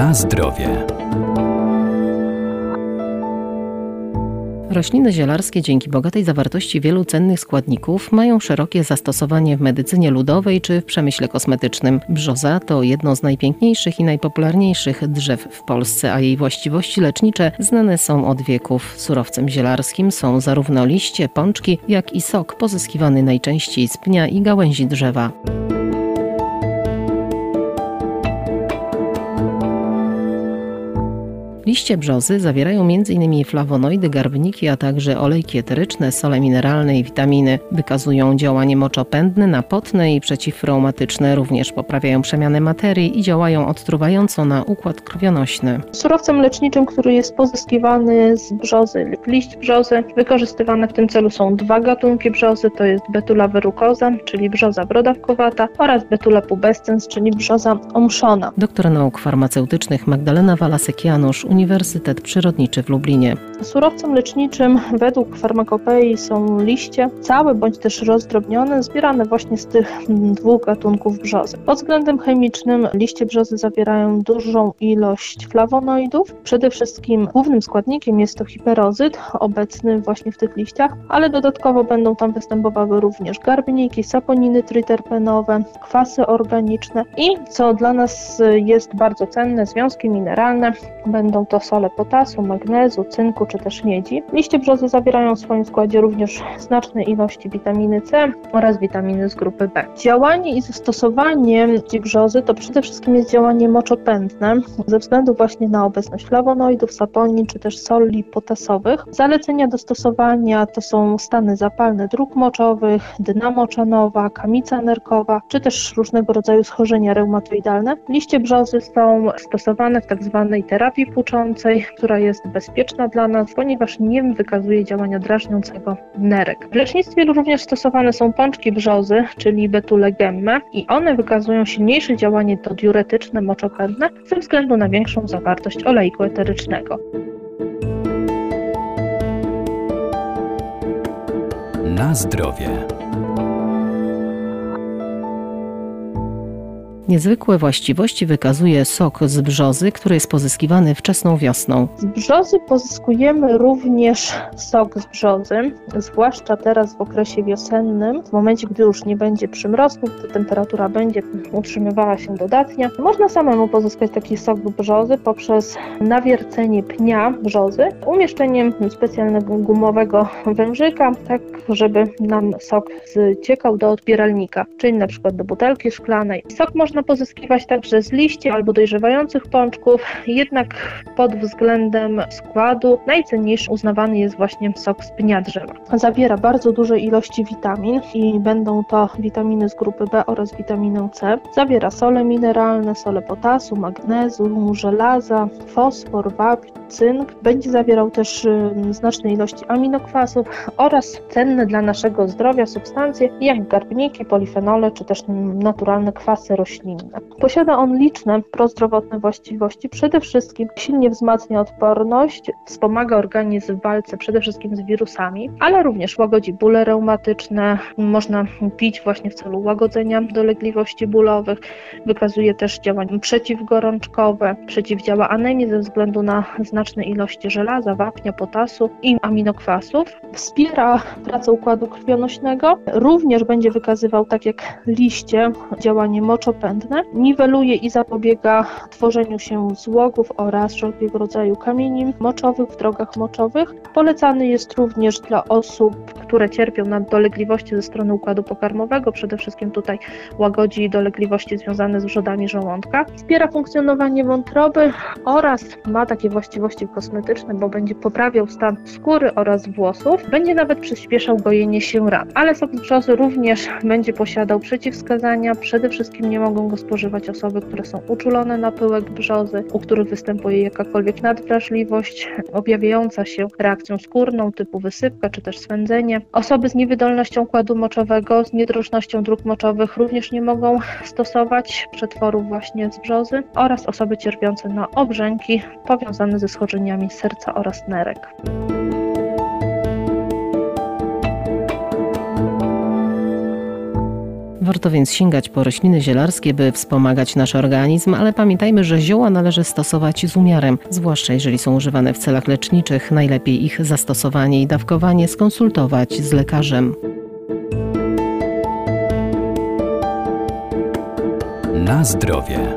Na zdrowie. Rośliny zielarskie dzięki bogatej zawartości wielu cennych składników mają szerokie zastosowanie w medycynie ludowej czy w przemyśle kosmetycznym. Brzoza to jedno z najpiękniejszych i najpopularniejszych drzew w Polsce, a jej właściwości lecznicze znane są od wieków. Surowcem zielarskim są zarówno liście, pączki, jak i sok pozyskiwany najczęściej z pnia i gałęzi drzewa. Liście brzozy zawierają m.in. flawonoidy, garbniki, a także olejki eteryczne, sole mineralne i witaminy. Wykazują działanie moczopędne, napotne i przeciwreumatyczne. Również poprawiają przemianę materii i działają odtruwająco na układ krwionośny. Surowcem leczniczym, który jest pozyskiwany z brzozy lub liść brzozy, wykorzystywane w tym celu są dwa gatunki brzozy, to jest Betula verrucosa, czyli brzoza brodawkowata oraz Betula pubescens, czyli brzoza omszona. Doktor nauk farmaceutycznych Magdalena Walasekianusz, Uniwersytet Przyrodniczy w Lublinie. Surowcem leczniczym według farmakopei są liście, całe bądź też rozdrobnione, zbierane właśnie z tych dwóch gatunków brzozy. Pod względem chemicznym liście brzozy zawierają dużą ilość flawonoidów. Przede wszystkim głównym składnikiem jest to hiperozyt, obecny właśnie w tych liściach, ale dodatkowo będą tam występowały również garbniki, saponiny triterpenowe, kwasy organiczne i co dla nas jest bardzo cenne, związki mineralne będą to sole potasu, magnezu, cynku czy też miedzi. Liście brzozy zawierają w swoim składzie również znaczne ilości witaminy C oraz witaminy z grupy B. Działanie i zastosowanie brzozy to przede wszystkim jest działanie moczopędne ze względu właśnie na obecność flawonoidów, saponin czy też soli potasowych. Zalecenia do stosowania to są stany zapalne dróg moczowych, dna moczanowa, kamica nerkowa czy też różnego rodzaju schorzenia reumatoidalne. Liście brzozy są stosowane w. Tak terapii która jest bezpieczna dla nas, ponieważ nie wykazuje działania drażniącego nerek. W lecznictwie również stosowane są pączki brzozy, czyli betule gemme i one wykazują silniejsze działanie diuretyczne, moczopędne ze względu na większą zawartość olejku eterycznego. Na zdrowie. Niezwykłe właściwości wykazuje sok z brzozy, który jest pozyskiwany wczesną wiosną. Z brzozy pozyskujemy również sok z brzozy, zwłaszcza teraz w okresie wiosennym, w momencie, gdy już nie będzie przymrozków, gdy temperatura będzie utrzymywała się dodatnia. Można samemu pozyskać taki sok brzozy poprzez nawiercenie pnia brzozy, umieszczeniem specjalnego gumowego wężyka, tak żeby nam sok zciekał do odbieralnika, czyli na przykład do butelki szklanej. Sok można można pozyskiwać także z liści albo dojrzewających pączków, jednak pod względem składu najcenniejszy uznawany jest właśnie sok z pnia drzewa. Zawiera bardzo duże ilości witamin i będą to witaminy z grupy B oraz witaminę C. Zawiera sole mineralne, sole potasu, magnezu, żelaza, fosfor, wapń, cynk. Będzie zawierał też znaczne ilości aminokwasów oraz cenne dla naszego zdrowia substancje jak garbniki, polifenole czy też naturalne kwasy roślinne roślinne. Posiada on liczne prozdrowotne właściwości. Przede wszystkim silnie wzmacnia odporność, wspomaga organizm w walce przede wszystkim z wirusami, ale również łagodzi bóle reumatyczne. Można pić właśnie w celu łagodzenia dolegliwości bólowych. Wykazuje też działania przeciwgorączkowe, przeciwdziała anemii ze względu na znaczne ilości żelaza, wapnia, potasu i aminokwasów. Wspiera pracę układu krwionośnego. Również będzie wykazywał, tak jak liście, działanie moczopędne niweluje i zapobiega tworzeniu się złogów oraz wszelkiego rodzaju kamieni moczowych w drogach moczowych. Polecany jest również dla osób, które cierpią na dolegliwości ze strony układu pokarmowego, przede wszystkim tutaj łagodzi dolegliwości związane z wrzodami żołądka. Wspiera funkcjonowanie wątroby oraz ma takie właściwości kosmetyczne, bo będzie poprawiał stan skóry oraz włosów. Będzie nawet przyspieszał gojenie się ran. Ale sok brzozy również będzie posiadał przeciwwskazania. Przede wszystkim nie mogą go spożywać osoby, które są uczulone na pyłek brzozy, u których występuje jakakolwiek nadwrażliwość objawiająca się reakcją skórną typu wysypka czy też swędzenie. Osoby z niewydolnością układu moczowego, z niedrożnością dróg moczowych również nie mogą stosować przetworów właśnie z brzozy oraz osoby cierpiące na obrzęki powiązane ze schorzeniami serca oraz nerek. Warto więc sięgać po rośliny zielarskie, by wspomagać nasz organizm, ale pamiętajmy, że zioła należy stosować z umiarem, zwłaszcza jeżeli są używane w celach leczniczych. Najlepiej ich zastosowanie i dawkowanie skonsultować z lekarzem. Na zdrowie.